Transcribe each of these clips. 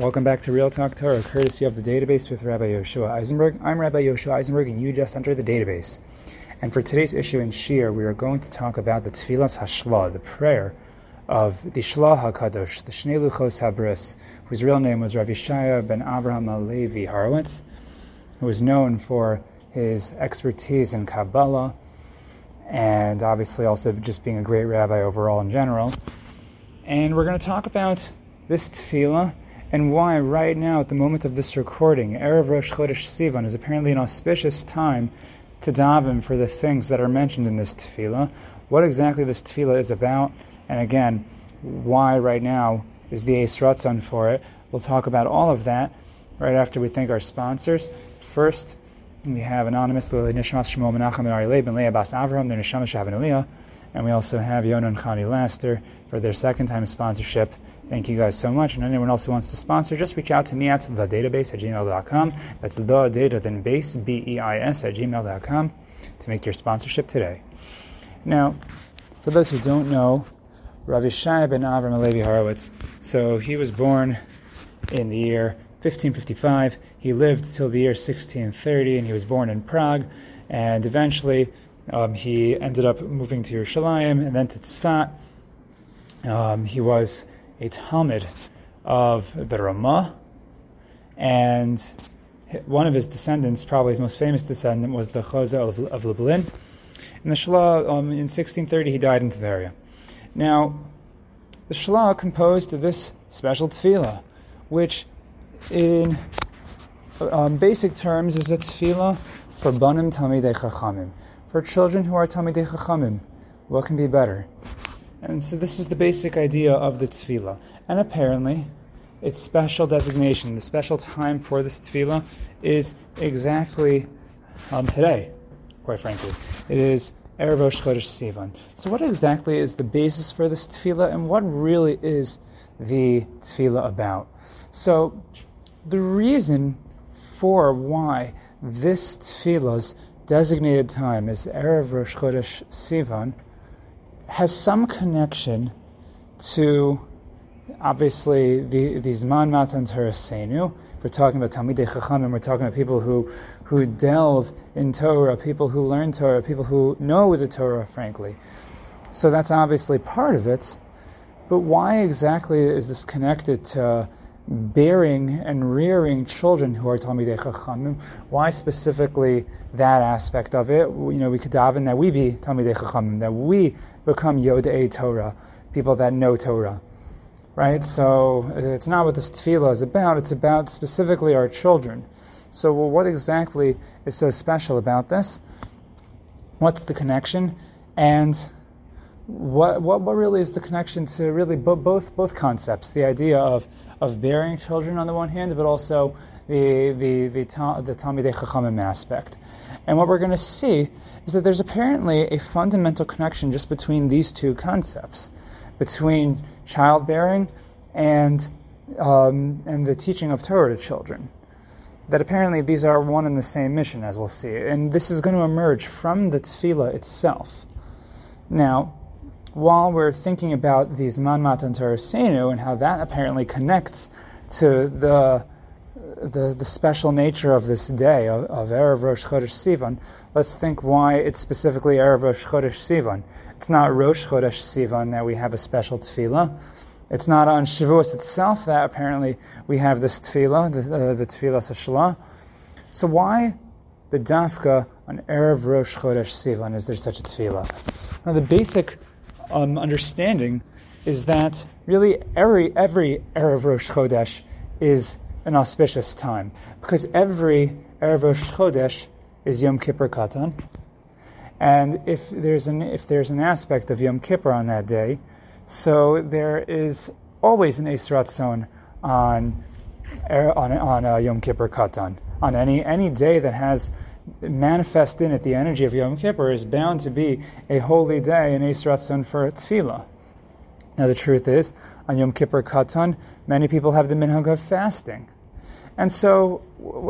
Welcome back to Real Talk Torah, courtesy of the database with Rabbi Yoshua Eisenberg. I'm Rabbi Yoshua Eisenberg, and you just entered the database. And for today's issue in Shir, we are going to talk about the Tefilas HaShlah, the prayer of the Shlah HaKadosh, the Shnei Luchos Habris, whose real name was Rav Yishaya ben Avraham Alevi Horowitz, who was known for his expertise in Kabbalah, and obviously also just being a great rabbi overall in general. And we're going to talk about this tefillah and why right now, at the moment of this recording, Erev Rosh Chodesh Sivan is apparently an auspicious time to daven for the things that are mentioned in this tefillah, what exactly this tefillah is about, and again, why right now is the Eis Ratzon for it. We'll talk about all of that right after we thank our sponsors. First, we have anonymous Nishmas Shmuel Menachem and Ari Leib Leah Bas Avraham, their Neshama Shavan and we also have Yonah and Chani Laster for their second time sponsorship. Thank you guys so much. And anyone else who wants to sponsor, just reach out to me at thedatabase at gmail.com. That's the data then base, B E I S, at gmail.com to make your sponsorship today. Now, for those who don't know, Rav Shai ben Avram Alevi Horowitz, so he was born in the year 1555. He lived till the year 1630, and he was born in Prague. And eventually, um, he ended up moving to Yerushalayim and then to Tzfat. Um, he was a Talmud of the Ramah, and one of his descendants, probably his most famous descendant, was the Chozeh of, of Lublin. In the Shalah, um, in 1630, he died in Tveria. Now, the Shalah composed this special tefillah, which, in um, basic terms, is a tefillah for banim talmidei chachamim, for children who are talmidei chachamim. What can be better? And so this is the basic idea of the tefillah. And apparently, its special designation, the special time for this tefillah, is exactly um, today, quite frankly. It is Erev Rosh Chodesh Sivan. So what exactly is the basis for this tefillah, and what really is the tefillah about? So the reason for why this tefillah's designated time is Erev Rosh Chodesh Sivan has some connection to obviously the, Zman Matan Torah We're talking about Talmidei Chachamim. We're talking about people who who delve in Torah, people who learn Torah, people who know the Torah, frankly. So that's obviously part of it. But why exactly is this connected to bearing and rearing children who are Talmidei Chachamim? Why specifically that aspect of it? You know, we could daven that we be Talmidei Chachamim, that we become Yodei Torah, people that know Torah. Right? So uh, it's not what this tefillah is about, it's about specifically our children. So, well, what exactly is so special about this? What's the connection? And what, what, what really is the connection to really bo- both, both concepts? The idea of, of bearing children on the one hand, but also the, the, the, the, Talmidei Chachamim aspect. And what we're going to see is that there's apparently a fundamental connection just between these two concepts, between childbearing and, um, and the teaching of Torah to children. That apparently these are one and the same mission, as we'll see. And this is going to emerge from the tefillah itself. Now, while we're thinking about Zman Matan Torah and how that apparently connects to the the, the special nature of this day of, of Erev Rosh Chodesh Sivan, let's think why it's specifically Erev Rosh Chodesh Sivan. It's not Rosh Chodesh Sivan that we have a special tefillah. It's not on Shavuos itself that apparently we have this tefillah, the, uh, the tefillah. So why the dafka on Erev Rosh Chodesh Sivan is there such a tefillah? Now the basic um, understanding is that really every every Erev Rosh Chodesh is an auspicious time because every Erev Rosh Chodesh is Yom Kippur Katan, and if there's an if there's an aspect of Yom Kippur on that day, so there is always an Eis Ratzon on on on uh, Yom Kippur Katan. On any any day that has manifest in it the energy of Yom Kippur is bound to be a holy day, an Eis Ratzon for Tefillah. Now the truth is, on Yom Kippur Katan, many people have the minhag of fasting. And so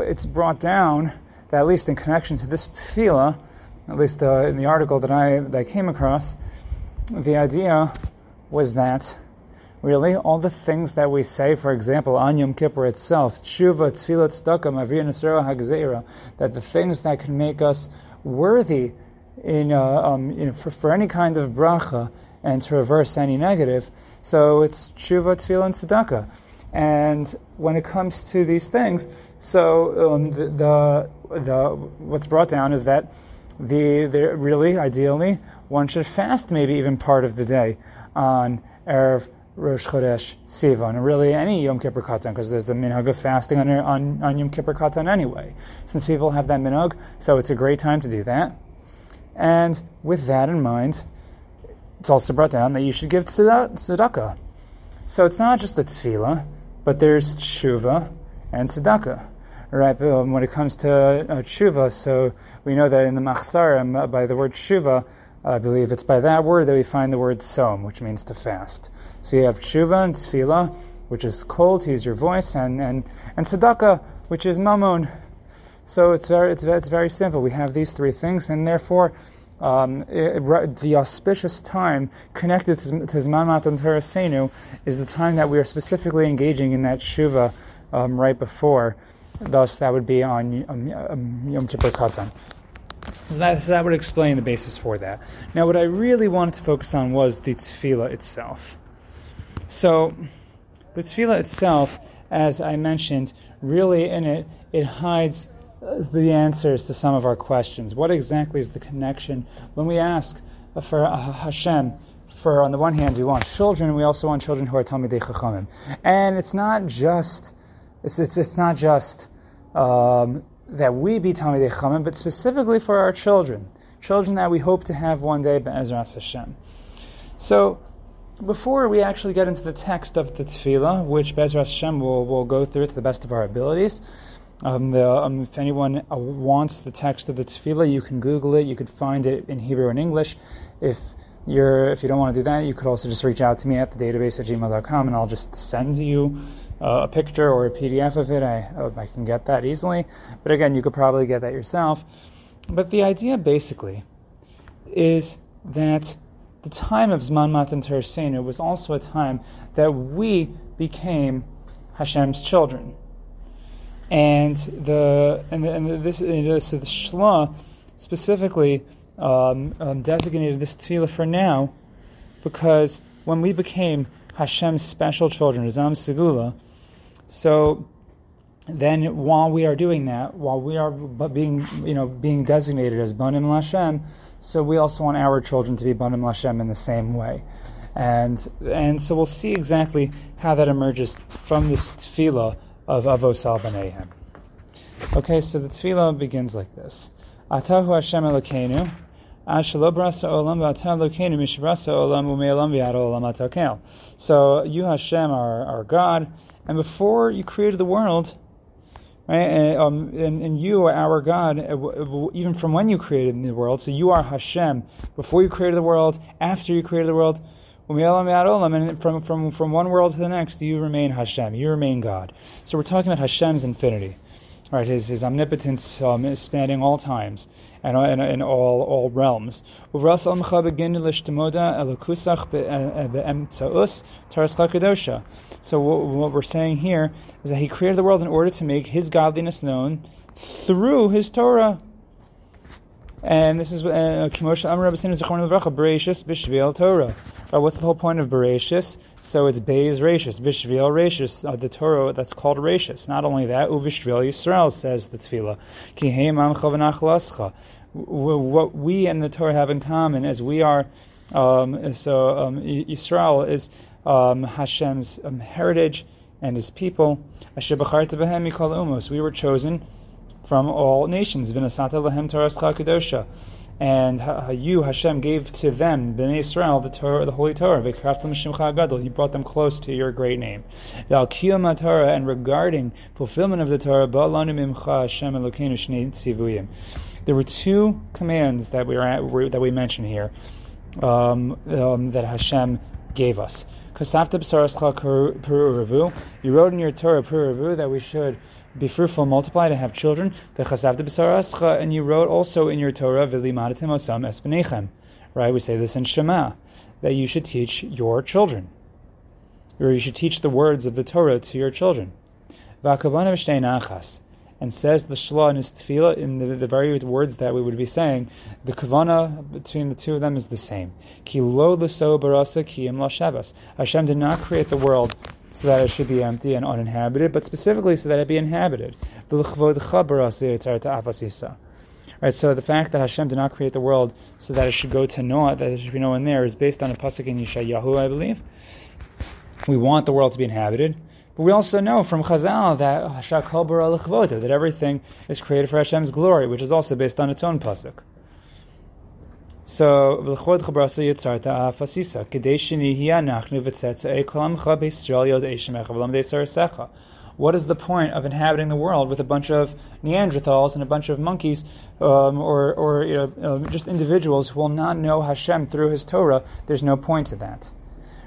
it's brought down that at least in connection to this tefillah, at least uh, in the article that I, that I came across, the idea was that Really, all the things that we say, for example, on Yom Kippur itself, tshuva, tefillah, tzedakah, mavir nesera hagzeira, that the things that can make us worthy in, uh, um, you know, for, for any kind of bracha and to reverse any negative. So it's tshuva, tefillah, and tzedakah. And when it comes to these things, so um, the, the, the what's brought down is that the, the really ideally one should fast maybe even part of the day on erev Rosh Chodesh Sivan, and really any Yom Kippur Katan, because there's the minhag of fasting on, on, on Yom Kippur Katan anyway. Since people have that minhag, so it's a great time to do that. And with that in mind, it's also brought down that you should give tzedakah. So it's not just the tefillah, but there's tshuva and tzedakah. Right, um, when it comes to uh, tshuva, so we know that in the Machzarim, uh, by the word tshuva, I believe it's by that word that we find the word tzom, which means to fast. So you have tshuva and tefillah, which is kol, to use your voice, and, and, and tzedakah, which is mammon. So it's very, it's, it's very simple. We have these three things, and therefore um, it, the auspicious time connected to, Zman Matan Toraseinu is the time that we are specifically engaging in that tshuva um, right before. Thus, that would be on um, um, Yom Kippur Katan. So that, so that would explain the basis for that. Now, what I really wanted to focus on was the tefillah itself. So, the tefillah itself, as I mentioned, really in it, it hides the answers to some of our questions. What exactly is the connection when we ask for Hashem? For on the one hand, we want children, we also want children who are Talmidei Chachamim, and it's not just it's it's, it's not just um, that we be Talmidei Chachamim, but specifically for our children, children that we hope to have one day, Be'ezras Hashem. So before we actually get into the text of the tefillah, which Bezras Hashem will, will go through to the best of our abilities, um, the, um, if anyone uh, wants the text of the tefillah, you can Google it. You could find it in Hebrew and English. If you're if you don't want to do that, you could also just reach out to me at the database at gmail.com and I'll just send you uh, a picture or a PDF of it. I, I can get that easily. But again, you could probably get that yourself. But the idea basically is that the time of Zman Matan Toraseinu was also a time that we became Hashem's children. And the and, the, and the, this, and so the Shla specifically um, um, designated this tefillah for now because when we became Hashem's special children, Zam Segula, so then while we are doing that, while we are being you know being designated as Banim Lashem, so we also want our children to be Banim Lashem in the same way. And and so we'll see exactly how that emerges from this tefillah of Avos al Okay, so the tefillah begins like this: Atahu Hashem Elokeinu, Ashalo brasa olam v'atah Elokeinu mishrasa olam u'me'olam v'yad olam atakel. So you Hashem are our God, and before you created the world, right, and, um, and, and you are our God, uh, even from when you created the world. So you are Hashem before you created the world, after you created the world. And from, from, from one world to the next, you remain Hashem, you remain God. So we're talking about Hashem's infinity, right? His, his omnipotence um, spanning all times and, and, and all, all realms. Eh, eh, so what, what we're saying here is that he created the world in order to make his godliness known through his Torah. And this is uh, Kimosha Amr Rabbi Bishvil Torah. Uh, what's the whole point of Bereshis? So it's Beis Rashis, Bishvil Rashis, uh, the Torah that's called Rashis. Not only that, Uvishvil Yisrael says the Tefillah. What we and the Torah have in common is we are, um, so um, Yisrael is um, Hashem's um, heritage and his people. We were chosen from all nations. Vinasata lahem Torah kedosha and you, Hashem, gave to them, Bnei Israel, the Torah, the Holy Torah. You brought them close to your great name. And regarding fulfillment of the Torah, there were two commands that we are that we mention here um, um, that Hashem gave us. You wrote in your Torah that we should be fruitful, multiply, to have children. And you wrote also in your Torah. Right? We say this in Shema, that you should teach your children. or you should teach the words of the Torah to your children. And says the Shla in his tefillah in the, the, very words that we would be saying, the kavana between the two of them is the same. Ki lo barasa ki im Hashem did not create the world so that it should be empty and uninhabited, but specifically so that it be inhabited. Right, so the fact that Hashem did not create the world so that it should go to naught, that there should be no one there, is based on a pasuk in Yeshayahu, I believe. We want the world to be inhabited, but we also know from Chazal that that everything is created for Hashem's glory, which is also based on its own pasuk. So, what is the point of inhabiting the world with a bunch of Neanderthals and a bunch of monkeys, um, or, or you know, uh, just individuals who will not know Hashem through His Torah? There's no point to that.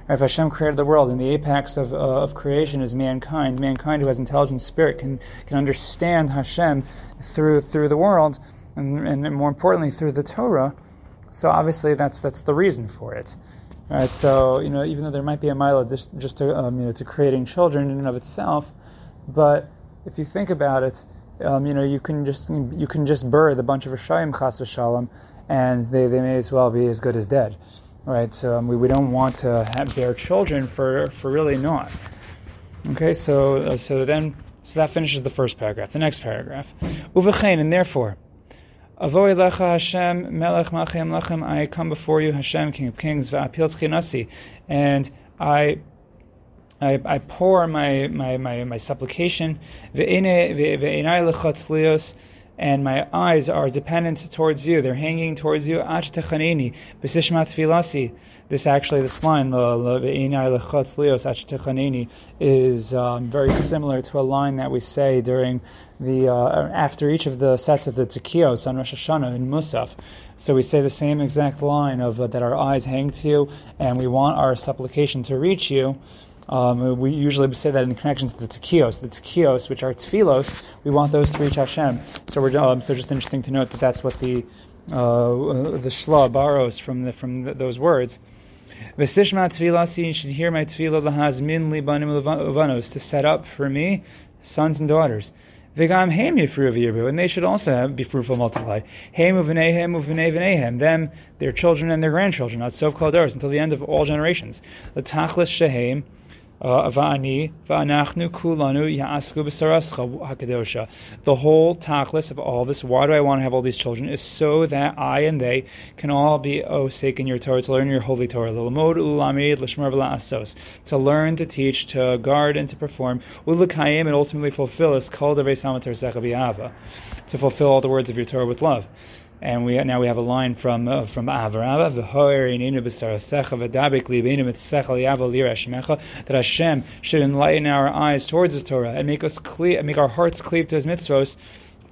If Hashem created the world and the apex of, uh, of creation is mankind, mankind who has intelligent spirit can, can understand Hashem through, through the world, and, and more importantly, through the Torah, so obviously that's that's the reason for it. Right, so you know, even though there might be a mila just, just to um, you know to creating children in and of itself, but if you think about it, um, you know, you can just you can just birth a bunch of Rishayim chas v'shalom, and they, they may as well be as good as dead, right? So um, we, we don't want to have, bear children for for really not. Okay, so uh, so then so that finishes the first paragraph. The next paragraph, uvechain, and therefore. Avoy lecha Hashem, melech lechem, I come before you, Hashem, King of Kings, va'apil tchinasi, and I I, I pour my, my, my, my supplication, and my eyes are dependent towards you. They're hanging towards you. This actually, this line, is um, very similar to a line that we say during the uh, after each of the sets of the Tekios on Rosh Hashanah in Musaf. So we say the same exact line of uh, that our eyes hang to you, and we want our supplication to reach you. Um, we usually say that in connection to the tekios, the tekios, which are tefillos, we want those to reach Hashem. So we're um, so just interesting to note that that's what the uh, the shla borrows from the, from the, those words. Vesishma tefilasi, you should hear my tefillah lahazmin libanim levanos to set up for me sons and daughters. Vigam hem yifru and they should also have, be fruitful, multiply. Hem uvenehem uvene them, their children and their grandchildren, not so called until the end of all generations. Latachlis shehem, Uh, hakadosha. The whole tachlis of all this, why do I want to have all these children, is so that I and they can all be oh, osek in your Torah, to learn your holy Torah. To learn, to teach, to guard, and to perform. And ultimately fulfill is called To fulfill all the words of your Torah with love and we now we have a line from uh, from Avraham that Hashem should enlighten our eyes towards His Torah and make us cleave, make our hearts cleave to His mitzvos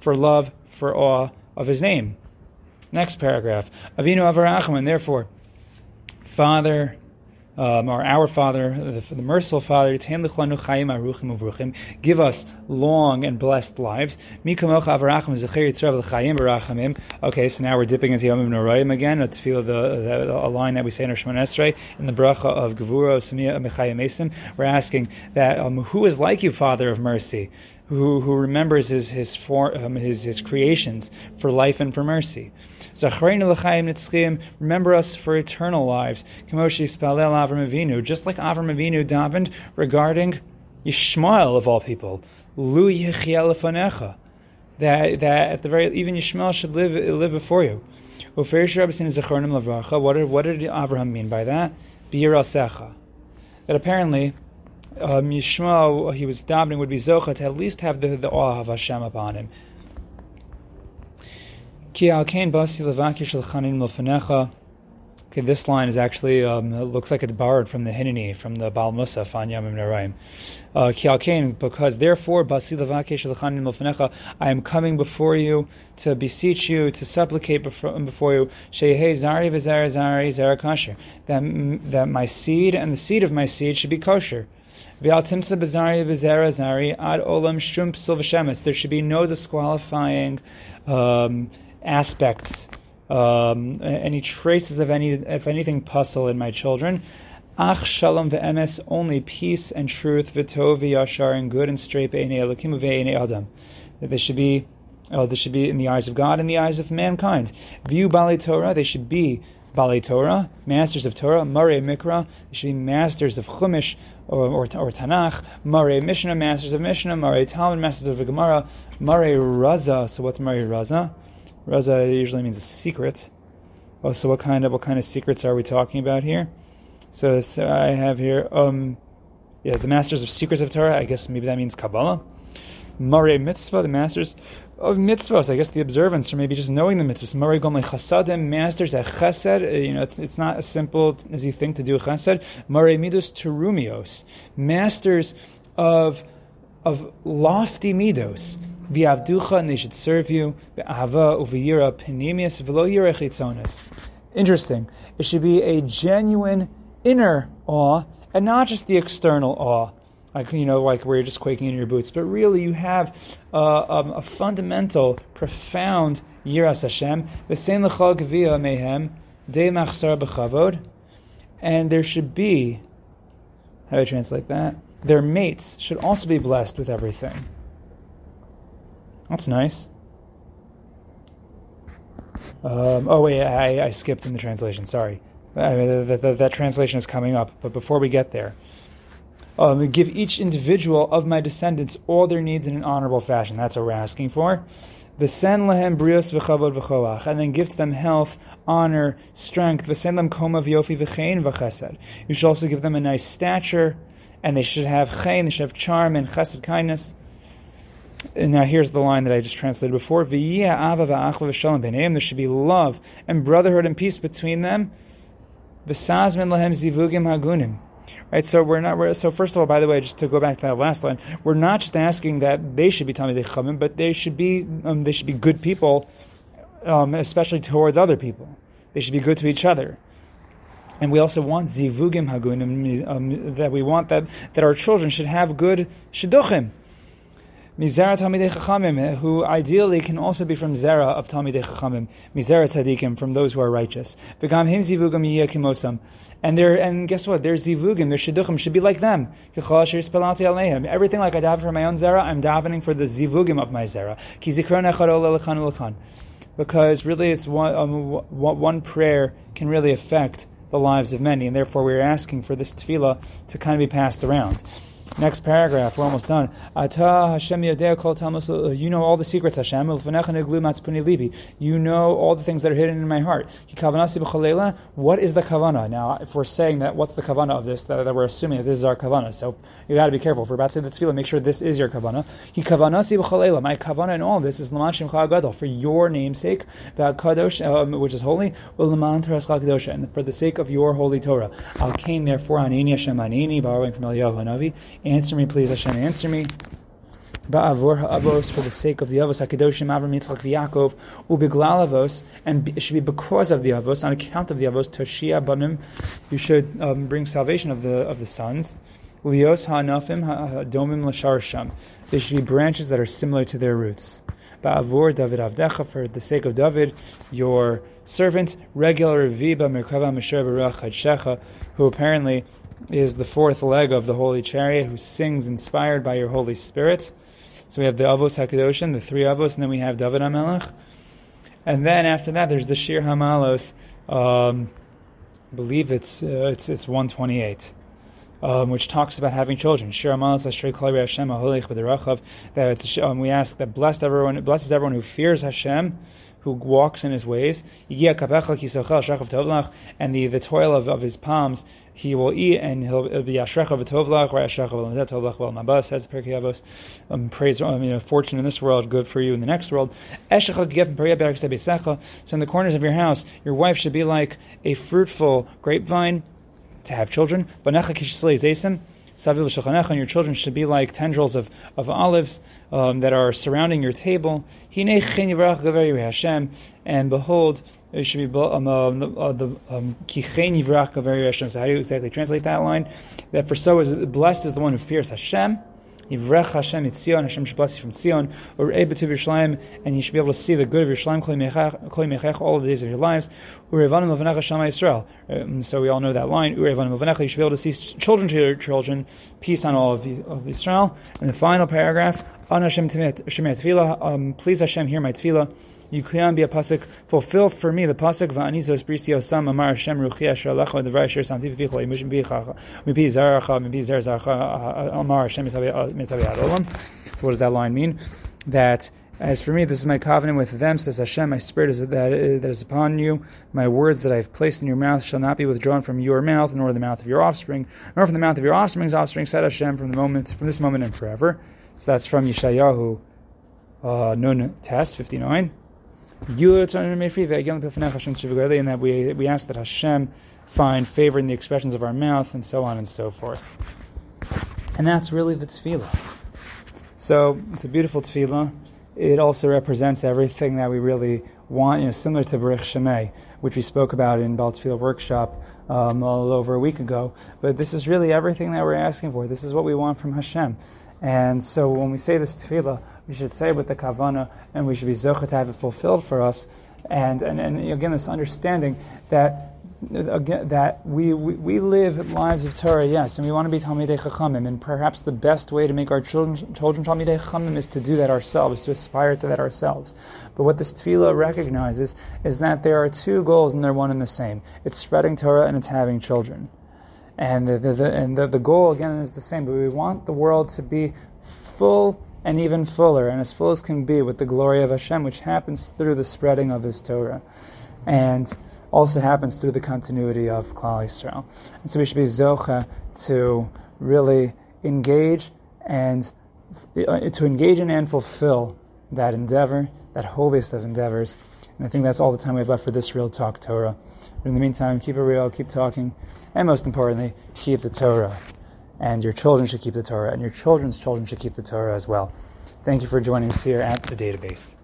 for love, for awe of His name. Next paragraph, Avinu Avraham, and therefore, Father um, our Father, the, the merciful Father, give us long and blessed lives. Okay, so now we're dipping into Yom Noraim again. Let's feel the, the, a line that we say in our Shemon Esrei in the bracha of Gevura Samia Mechayim Mesim. We're asking that um, who is like you, Father of mercy, who, who remembers his his, um, his his creations for life and for mercy. Remember us for eternal lives. Avram Avinu, just like Avram Avinu davened regarding Yishmael of all people. Lu That that at the very even Yishmael should live live before you. What did, what did Avraham mean by that? That apparently um, Yishmael, he was davening, would be Zocha to at least have the, the awe of Hashem upon him. Ki al basi levakish Okay, this line is actually um, it looks like it's borrowed from the Hineni, from the Baal Musaf on Yamim Noraim. Uh, Ki al because therefore basi levakish l'chanin l'fanecha, I am coming before you to beseech you, to supplicate before, before you, sheyehei zari v'zara zari zara kosher, that that my seed and the seed of my seed should be kosher. There should be no disqualifying um, aspects, um, any traces of any, if anything, puzzle in my children, Ach shalom ve'emes, only peace and truth, v'tov v'yashar, and good and straight, be'enei elokim ve'enei adam. That they should be, oh, they should be in the eyes of God and the eyes of mankind. View Baalei Torah, they should be Baalei Torah, masters of Torah, Mare Mikra, they should be masters of Chumash or, or, or Tanakh, Mare Mishnah, masters of Mishnah, Mare Talmud, masters of Gemara, Mare Raza. So what's Mare Raza? Raza usually means secret. Oh, so what kind of what kind of secrets are we talking about here? So, so I have here, um, yeah, the masters of secrets of Torah. I guess maybe that means Kabbalah. Mare Mitzvah, the masters of mitzvahs. I guess the observance, or maybe just knowing the mitzvahs. Mare Gomle Chasadim, masters at Chesed. Uh, you know, it's, it's not as simple as you think to do Chesed. Mare Midos Terumios, masters of of lofty midos. V'avducha, and they should serve you. V'ahava uv'yira penimius v'lo yira Interesting. It should be a genuine inner awe and not just the external awe like you know, like where you're just quaking in your boots, but really you have uh, um, a fundamental, profound yiras Hashem. V'sein l'chol gvia mehem de machsar b'chavod, and there should be. How do I translate that? Their mates should also be blessed with everything. That's nice. Um, oh wait, I, I, skipped in the translation. Sorry, I mean, that, that, that translation is coming up. But before we get there, um, give each individual of my descendants all their needs in an honorable fashion. That's what we're asking for. V'sen lehem brios v'chavod v'choach, and then give to them health, honor, strength. V'sen lehem koma v'yofi v'chein v'chesed. You should also give them a nice stature, and they should have chein, they should have charm and chesed, kindness. And now here's the line that I just translated before. There should be love and brotherhood and peace between them. Right, so we're not. We're, so first of all, by the way, just to go back to that last line, we're not just asking that they should be Talmidei Chachamim, but they should be um, they should be good people, um, especially towards other people. They should be good to each other. And we also want zivugim hagunim, um, that we want that, that our children should have good shidduchim. Mizera Talmidei Chachamim, who ideally can also be from Zera of Talmidei Chachamim, Mizera Tzadikim, from those who are righteous. Him zivugim. And and guess what? Their zivugim, their shidduchim should be like them. Everything like I daven for my own zera, I'm davening for the zivugim of my zera. Because really, it's one, um, one prayer can really affect the lives of many, and therefore we're asking for this tefillah to kind of be passed around. Next paragraph, we're almost done. Ata Hashem You know all the secrets, Hashem. You know all the things that are hidden in my heart. What is the kavana? Now, if we're saying that, what's the kavana of this? That, that we're assuming that this is our kavana. So you got to be careful. If we're about to say the tefillah, make sure this is your kavana. My kavana in all this is for your namesake, um, which is holy, and for the sake of your holy Torah. Al came therefore anini Hashem anini, borrowing from Eliyahu Hanavi. Answer me, please, Hashem. Answer me. Ba'avor ha'avos for the sake of the avos hakedoshim Avram Yitzchak v'Yakov ubiglal avos and it should be because of the avos on account of the avos toshia banim you should um, bring salvation of the of the sons lios ha'anafim ha'domim l'sharsham there should be branches that are similar to their roots Ba'avor David avdecha for the sake of David your servant regular viba merkava misher barach who apparently is the fourth leg of the Holy Chariot, who sings inspired by your Holy Spirit. So we have the Avos Hakadoshim, the three Avos, and then we have David HaMelech. And then after that, there's the Shir Hamalos. Um, I believe it's uh, it's it's 128. Um, which talks about having children. Shir Hamalos Ashrei Kol Hashem Aholich. That it's um, we ask that blessed everyone blesses everyone who fears Hashem who walks in his ways. And the, the toil of, of his palms he will eat and he'll be ashrecha v'tovlach or ashrecha v'lamzet tovlach well nabas says Pirkei Avos um, praise um, you know, fortune in this world good for you in the next world. So in the corners of your house your wife should be like a fruitful grapevine to have children. And your children should be like tendrils of, of olives um, that are surrounding your table. And behold, it should be um, uh, the um, kichen yivrach very Hashem. So how do you exactly translate that line? That for so is blessed is the one who fears Hashem. Yivrech Hashem Tzion, Hashem should bless you from Tzion, or Ebetu Yerushalayim, and you should be able to see the good of Yerushalayim, Kol Mechech, all the days of your lives. Urevanim Levanecha Shama Yisrael. Um, so we all know that line. Urevanim Levanecha, you should be able to see children to your children, peace on all of, of Israel. And the final paragraph, An Hashem Shemet Tefillah, um, please Hashem hear my Tefillah. You can be a pasuk fulfill for me the pasuk va'anizos brisio sam amar Hashem ruchi asher lecha devar asher samti b'fichol yimishim bicha mipi zaracha mipi zer zaracha amar Hashem mitzavi adolam. So what does that line mean? That as for me, this is my covenant with them, says Hashem. My spirit is that, that is upon you. My words that I have placed in your mouth shall not be withdrawn from your mouth, nor the mouth of your offspring, nor from the mouth of your offspring's offspring, said Hashem, from the moment, from this moment and forever. So that's from Yeshayahu, uh, Nun Test 59 and that we, we ask that Hashem find favor in the expressions of our mouth, and so on and so forth. And that's really the tefillah. So it's a beautiful tefillah. It also represents everything that we really want, you know, similar to Baruch Shemay, which we spoke about in Bal Tefillah Workshop um, all over a week ago. But this is really everything that we're asking for. This is what we want from Hashem. And so when we say this tefillah, we should say it with the kavana, and we should be zochet to have it fulfilled for us. And, and, and again, this understanding that again, that we, we, we live lives of Torah, yes, and we want to be Talmidei Chachamim, and perhaps the best way to make our children, children Talmidei Chachamim is to do that ourselves, to aspire to that ourselves. But what this tefillah recognizes is that there are two goals, and they're one and the same. It's spreading Torah, and it's having children. And the, the, the and the, the goal, again, is the same, but we want the world to be full and even fuller, and as full as can be with the glory of Hashem, which happens through the spreading of His Torah, and also happens through the continuity of Klal Yisrael. And so we should be zocha to really engage and uh, to engage in and fulfill that endeavor, that holiest of endeavors. And I think that's all the time we have left for this real talk Torah. But in the meantime, keep it real, keep talking, and most importantly, keep the Torah and your children should keep the Torah, and your children's children should keep the Torah as well. Thank you for joining us here at the database.